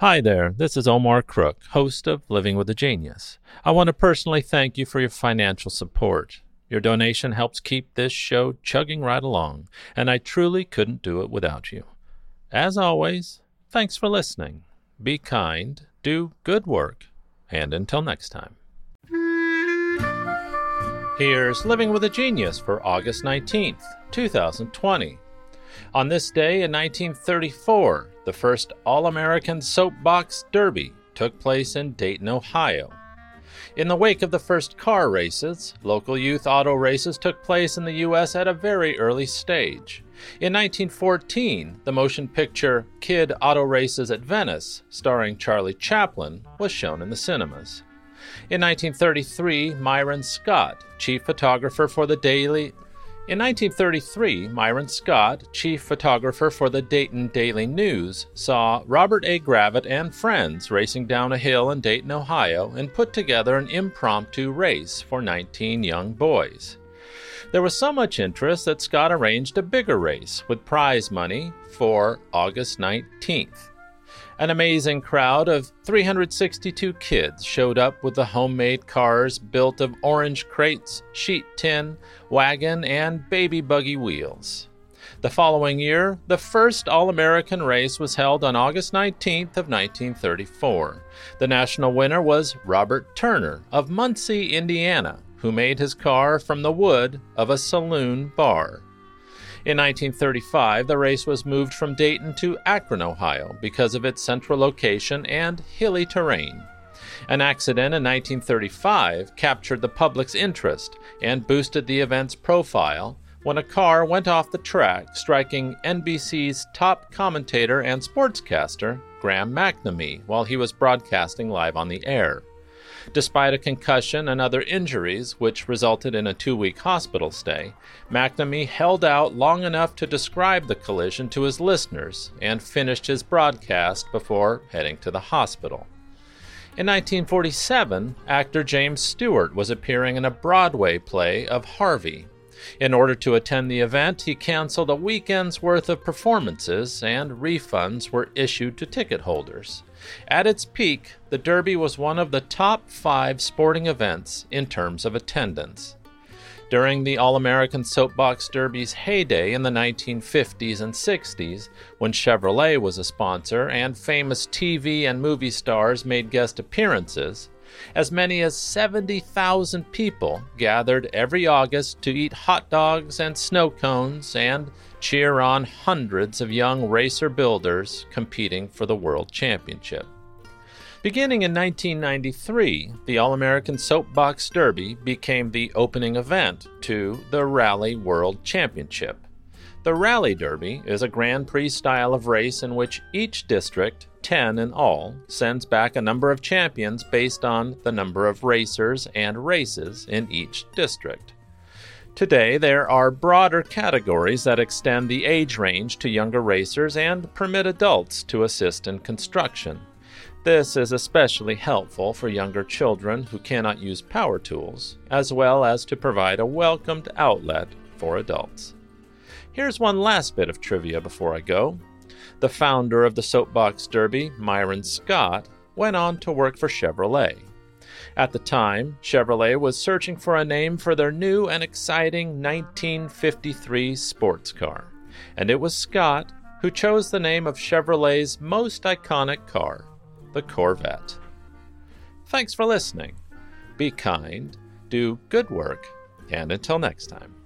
Hi there, this is Omar Crook, host of Living with a Genius. I want to personally thank you for your financial support. Your donation helps keep this show chugging right along, and I truly couldn't do it without you. As always, thanks for listening. Be kind, do good work, and until next time. Here's Living with a Genius for August 19th, 2020. On this day in 1934, the first All American Soapbox Derby took place in Dayton, Ohio. In the wake of the first car races, local youth auto races took place in the U.S. at a very early stage. In 1914, the motion picture Kid Auto Races at Venice, starring Charlie Chaplin, was shown in the cinemas. In 1933, Myron Scott, chief photographer for the Daily in 1933, Myron Scott, chief photographer for the Dayton Daily News, saw Robert A. Gravett and friends racing down a hill in Dayton, Ohio, and put together an impromptu race for 19 young boys. There was so much interest that Scott arranged a bigger race with prize money for August 19th. An amazing crowd of 362 kids showed up with the homemade cars built of orange crates, sheet tin, wagon, and baby buggy wheels. The following year, the first All American race was held on August 19th of 1934. The national winner was Robert Turner of Muncie, Indiana, who made his car from the wood of a saloon bar. In 1935, the race was moved from Dayton to Akron, Ohio, because of its central location and hilly terrain. An accident in 1935 captured the public's interest and boosted the event's profile when a car went off the track, striking NBC's top commentator and sportscaster, Graham McNamee, while he was broadcasting live on the air. Despite a concussion and other injuries, which resulted in a two week hospital stay, McNamee held out long enough to describe the collision to his listeners and finished his broadcast before heading to the hospital. In 1947, actor James Stewart was appearing in a Broadway play of Harvey. In order to attend the event, he canceled a weekend's worth of performances, and refunds were issued to ticket holders. At its peak, the Derby was one of the top five sporting events in terms of attendance. During the All American Soapbox Derby's heyday in the 1950s and 60s, when Chevrolet was a sponsor and famous TV and movie stars made guest appearances, as many as 70,000 people gathered every August to eat hot dogs and snow cones and cheer on hundreds of young racer builders competing for the World Championship. Beginning in 1993, the All American Soapbox Derby became the opening event to the Rally World Championship. The Rally Derby is a Grand Prix style of race in which each district, 10 in all, sends back a number of champions based on the number of racers and races in each district. Today, there are broader categories that extend the age range to younger racers and permit adults to assist in construction. This is especially helpful for younger children who cannot use power tools, as well as to provide a welcomed outlet for adults. Here's one last bit of trivia before I go. The founder of the Soapbox Derby, Myron Scott, went on to work for Chevrolet. At the time, Chevrolet was searching for a name for their new and exciting 1953 sports car, and it was Scott who chose the name of Chevrolet's most iconic car, the Corvette. Thanks for listening. Be kind, do good work, and until next time.